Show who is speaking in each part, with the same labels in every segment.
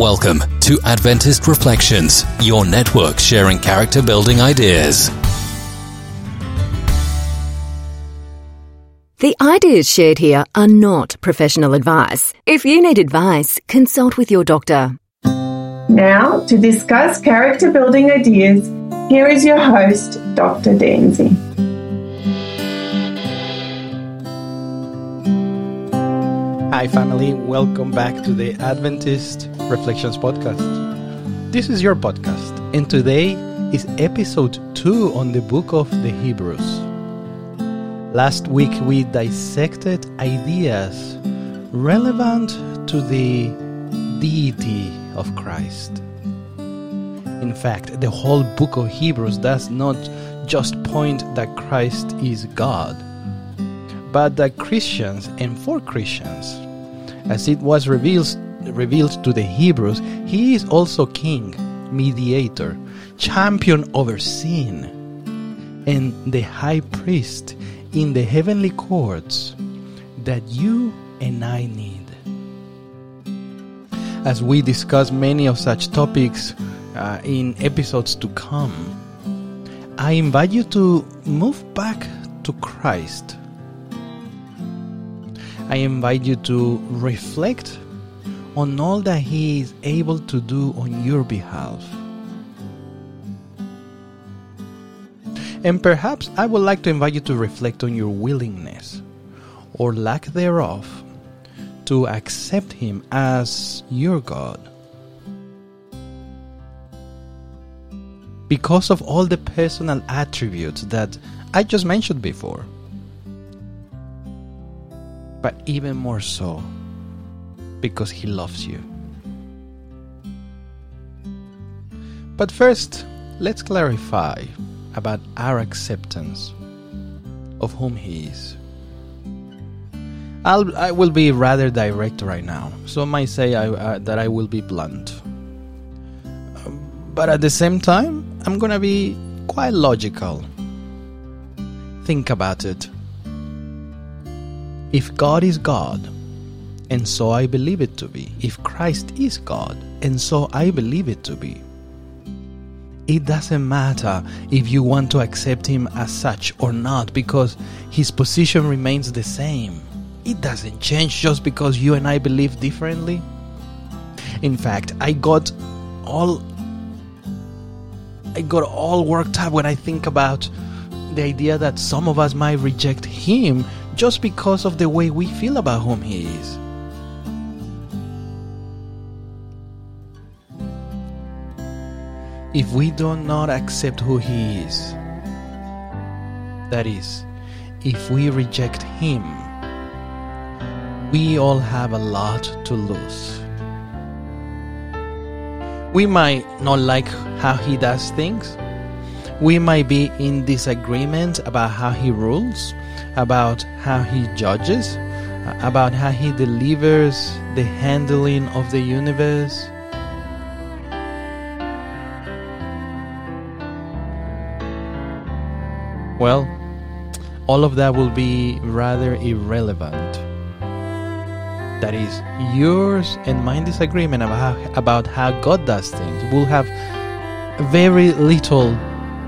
Speaker 1: Welcome to Adventist Reflections, your network sharing character building ideas.
Speaker 2: The ideas shared here are not professional advice. If you need advice, consult with your doctor.
Speaker 3: Now, to discuss character building ideas, here is your host, Dr. Danzy.
Speaker 4: Hi, family. Welcome back to the Adventist Reflections Podcast. This is your podcast, and today is episode 2 on the book of the Hebrews. Last week we dissected ideas relevant to the deity of Christ. In fact, the whole book of Hebrews does not just point that Christ is God, but that Christians and for Christians, as it was revealed, revealed to the Hebrews, he is also king, mediator, champion over sin, and the high priest in the heavenly courts that you and I need. As we discuss many of such topics uh, in episodes to come, I invite you to move back to Christ. I invite you to reflect on all that He is able to do on your behalf. And perhaps I would like to invite you to reflect on your willingness, or lack thereof, to accept Him as your God. Because of all the personal attributes that I just mentioned before. But even more so, because He loves you. But first, let's clarify about our acceptance of whom He is. I'll, I will be rather direct right now. Some might say I, uh, that I will be blunt. Um, but at the same time, I'm to be quite logical. Think about it. If God is God, and so I believe it to be, if Christ is God, and so I believe it to be, it doesn't matter if you want to accept him as such or not because his position remains the same. It doesn't change just because you and I believe differently. In fact, I got all I got all worked up when I think about the idea that some of us might reject him just because of the way we feel about whom he is. if we do not accept who He is, that is, if we reject Him, we all have a lot to lose. We might not like how He does things. We might be in disagreement about how He rules, about how He judges, uh, about how He delivers the handling of the universe Well, all of that will be rather irrelevant. That is, yours and my disagreement about how, about how God does things will have very little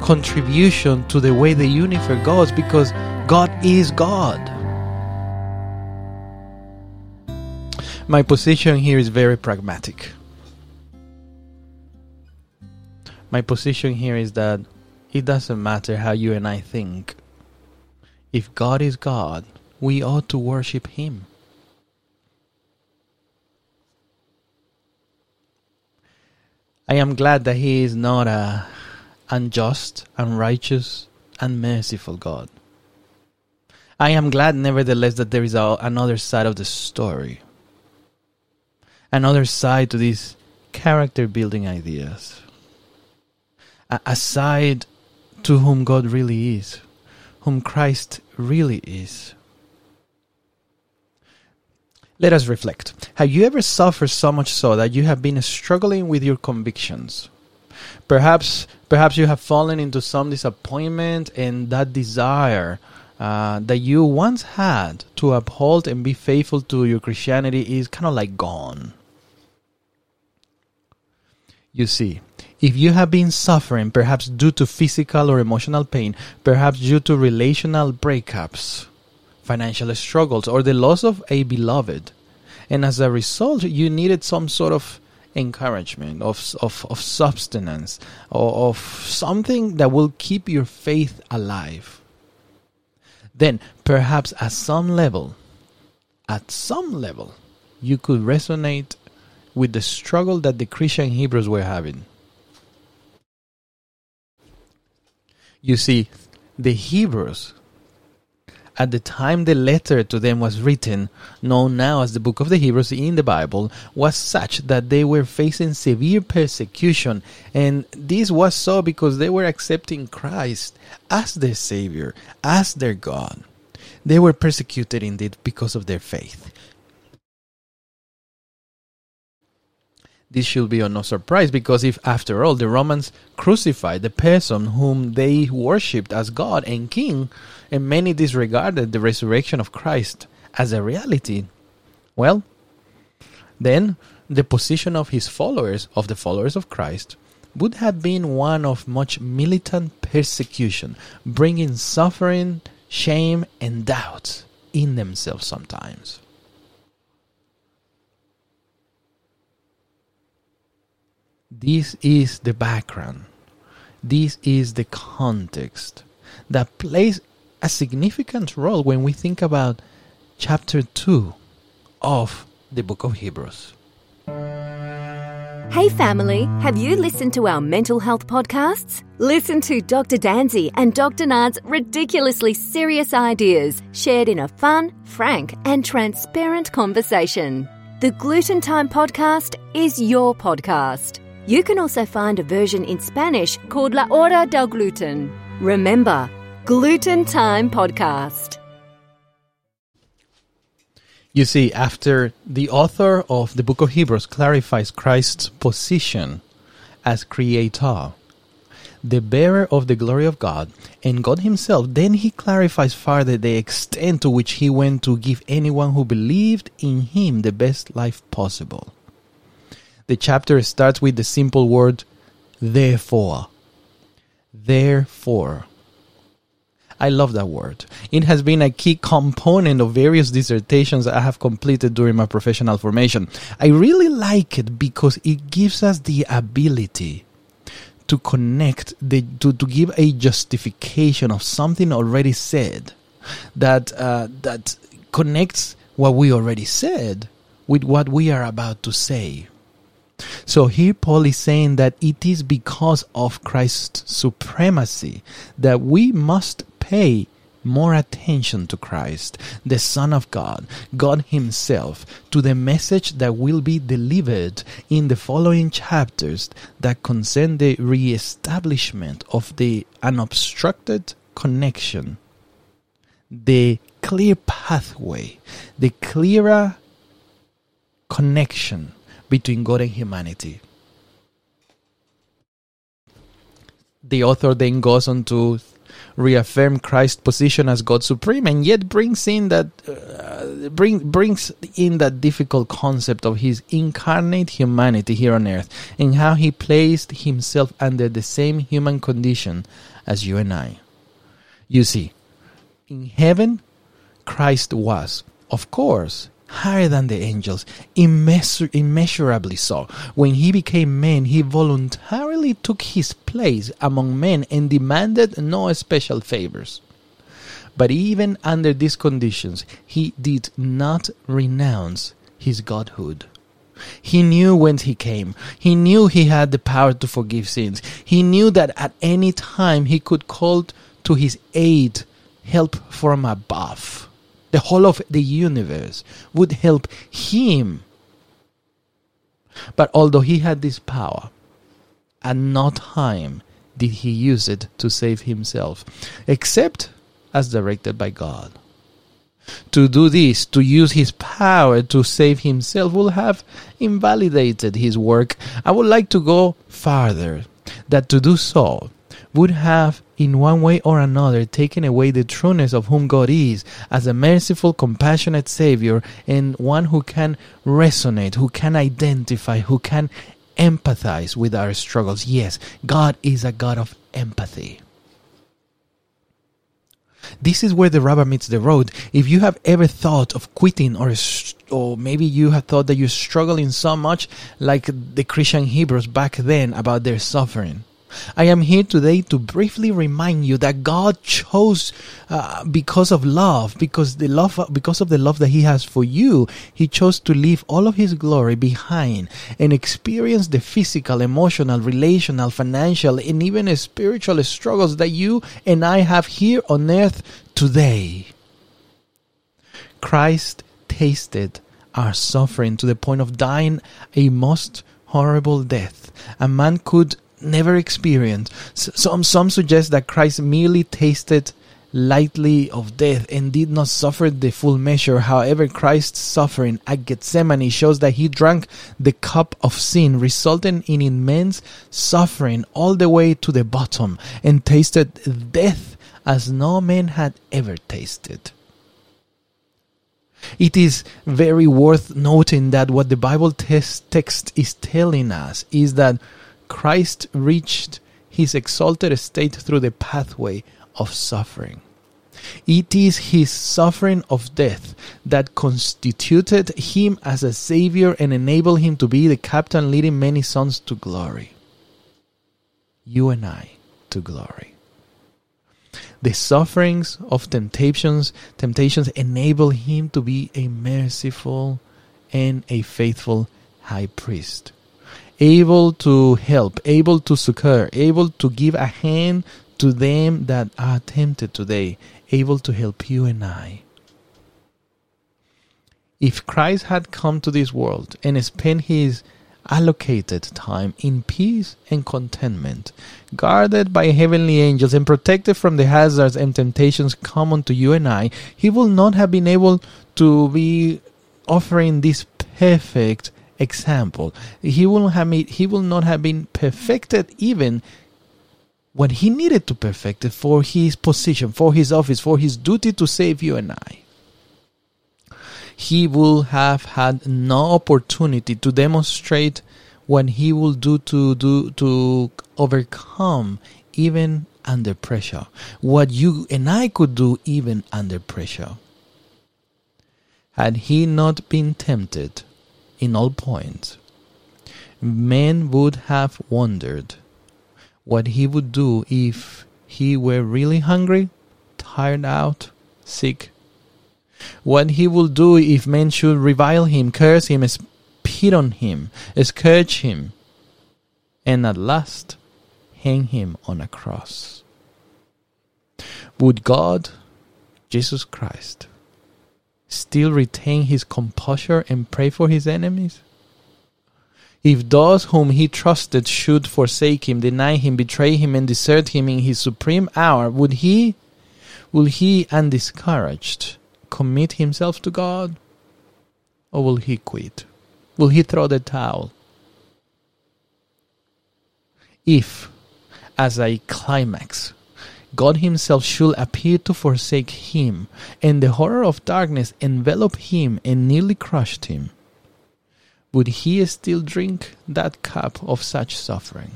Speaker 4: contribution to the way the universe goes because God is God. My position here is very pragmatic. My position here is that it doesn't matter how you and I think. If God is God, we ought to worship Him. I am glad that He is not a unjust, unrighteous, unmerciful God. I am glad, nevertheless, that there is a, another side of the story, another side to these character building ideas, a, a side to whom God really is, whom Christ really is. Let us reflect. Have you ever suffered so much so that you have been struggling with your convictions? Perhaps, perhaps you have fallen into some disappointment, and that desire uh, that you once had to uphold and be faithful to your Christianity is kind of like gone. You see, if you have been suffering, perhaps due to physical or emotional pain, perhaps due to relational breakups, financial struggles, or the loss of a beloved, and as a result, you needed some sort of encouragement, of, of, of substance, or of something that will keep your faith alive, then perhaps at some level, at some level, you could resonate with the struggle that the Christian Hebrews were having. You see, the Hebrews, at the time the letter to them was written, known now as the book of the Hebrews in the Bible, was such that they were facing severe persecution. And this was so because they were accepting Christ as their Savior, as their God. They were persecuted indeed because of their faith. This should be no surprise because if, after all, the Romans crucified the person whom they worshipped as God and King, and many disregarded the resurrection of Christ as a reality, well, then the position of his followers, of the followers of Christ, would have been one of much militant persecution, bringing suffering, shame, and doubt in themselves sometimes. This is the background. This is the context that plays a significant role when we think about chapter 2 of the book of Hebrews.
Speaker 2: Hey family, have you listened to our mental health podcasts? Listen to Dr. Danzi and Dr. Nard's ridiculously serious ideas shared in a fun, frank, and transparent conversation. The Gluten Time podcast is your podcast. You can also find a version in Spanish called La Hora del Gluten. Remember, Gluten Time Podcast.
Speaker 4: You see, after the author of the book of Hebrews clarifies Christ's position as creator, the bearer of the glory of God, and God Himself, then He clarifies further the extent to which He went to give anyone who believed in Him the best life possible. The chapter starts with the simple word, therefore. Therefore. I love that word. It has been a key component of various dissertations I have completed during my professional formation. I really like it because it gives us the ability to connect, the, to, to give a justification of something already said that, uh, that connects what we already said with what we are about to say. So here Paul is saying that it is because of Christ's supremacy that we must pay more attention to Christ, the Son of God, God Himself, to the message that will be delivered in the following chapters that concern the re-establishment of the unobstructed connection, the clear pathway, the clearer connection between God and humanity. The author then goes on to reaffirm Christ's position as God supreme, and yet brings in that uh, bring brings in that difficult concept of his incarnate humanity here on earth, and how he placed himself under the same human condition as you and I. You see, in heaven, Christ was, of course, higher than the angels, immensur- immeasurably so. When he became man, he voluntarily took his place among men and demanded no special favors. But even under these conditions, he did not renounce his godhood. He knew whence he came. He knew he had the power to forgive sins. He knew that at any time he could call to his aid help from above the whole of the universe would help him. But although he had this power, at no time did he use it to save himself, except as directed by God. To do this, to use his power to save himself, will have invalidated his work. I would like to go farther, that to do so would have in one way or another taken away the trueness of whom God is as a merciful, compassionate Savior and one who can resonate, who can identify, who can empathize with our struggles. Yes, God is a God of empathy. This is where the rubber meets the road. If you have ever thought of quitting or or maybe you have thought that you're struggling so much like the Christian Hebrews back then about their suffering. I am here today to briefly remind you that God chose uh, because of love, because the love, because of the love that He has for you. He chose to leave all of His glory behind and experience the physical, emotional, relational, financial, and even spiritual struggles that you and I have here on earth today. Christ tasted our suffering to the point of dying a most horrible death. A man could never experienced. Some, um, some suggest that Christ merely tasted lightly of death and did not suffer the full measure. However, Christ's suffering at Gethsemane shows that he drank the cup of sin, resulting in immense suffering all the way to the bottom, and tasted death as no man had ever tasted. It is very worth noting that what the Bible text is telling us is that Christ reached his exalted state through the pathway of suffering. It is his suffering of death that constituted him as a savior and enabled him to be the captain leading many sons to glory. You and I to glory. The sufferings of temptations, temptations enable him to be a merciful and a faithful high priest able to help, able to succor, able to give a hand to them that are tempted today, able to help you and I. If Christ had come to this world and spent his allocated time in peace and contentment, guarded by heavenly angels and protected from the hazards and temptations common to you and I, he would not have been able to be offering this perfect example. He will have made, he will not have been perfected even what he needed to perfect it for his position, for his office, for his duty to save you and I. He will have had no opportunity to demonstrate what he will do to do to overcome even under pressure. What you and I could do even under pressure. Had he not been tempted in all points. Men would have wondered what he would do if he were really hungry, tired out, sick. What he would do if men should revile him, curse him, spit on him, scourge him, and at last hang him on a cross. Would God, Jesus Christ, still retain his composure and pray for his enemies? If those whom he trusted should forsake him, deny him, betray him, and desert him in his supreme hour, would he, will he, undiscouraged, commit himself to God? Or will he quit? Will he throw the towel? If, as a climax, God Himself should appear to forsake him, and the horror of darkness envelop him and nearly crushed him, would he still drink that cup of such suffering?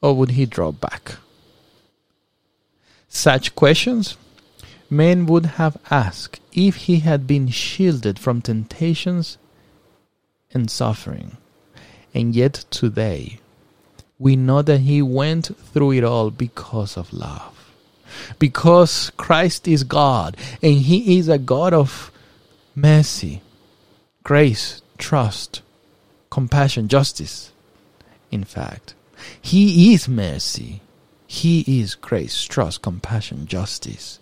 Speaker 4: Or would he draw back? Such questions men would have asked if he had been shielded from temptations and suffering. And yet today, we know that he went through it all because of love. Because Christ is God and he is a God of mercy, grace, trust, compassion, justice. In fact, he is mercy. He is grace, trust, compassion, justice.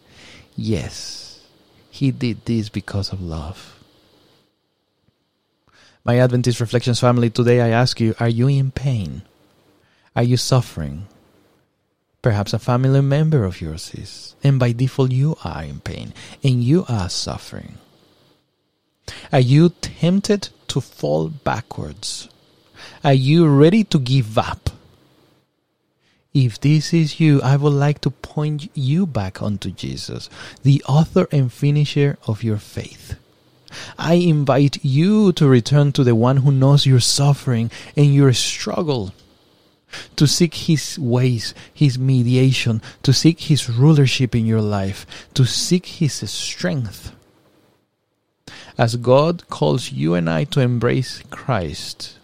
Speaker 4: Yes, he did this because of love. My Adventist Reflections family, today I ask you, are you in pain? Are you suffering? Perhaps a family member of yours is, and by default you are in pain and you are suffering. Are you tempted to fall backwards? Are you ready to give up? If this is you, I would like to point you back onto Jesus, the author and finisher of your faith. I invite you to return to the one who knows your suffering and your struggle, to seek his ways, his mediation, to seek his rulership in your life, to seek his strength. As God calls you and I to embrace Christ,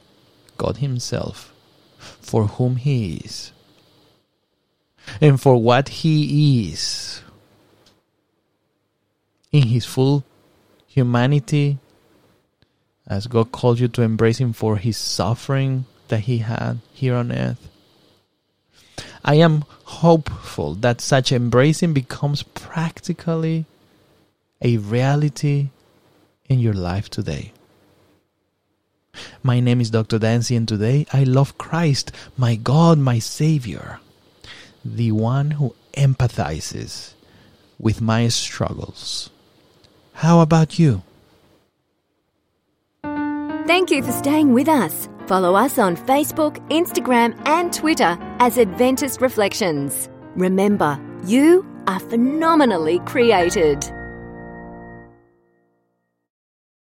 Speaker 4: God Himself, for whom He is, and for what He is in His full humanity, as God calls you to embrace Him for His suffering that He had here on earth. I am hopeful that such embracing becomes practically a reality in your life today. My name is Dr. Dancy, and today I love Christ, my God, my Savior, the one who empathizes with my struggles. How about you?
Speaker 2: Thank you for staying with us. Follow us on Facebook, Instagram, and Twitter as Adventist Reflections. Remember, you are phenomenally created.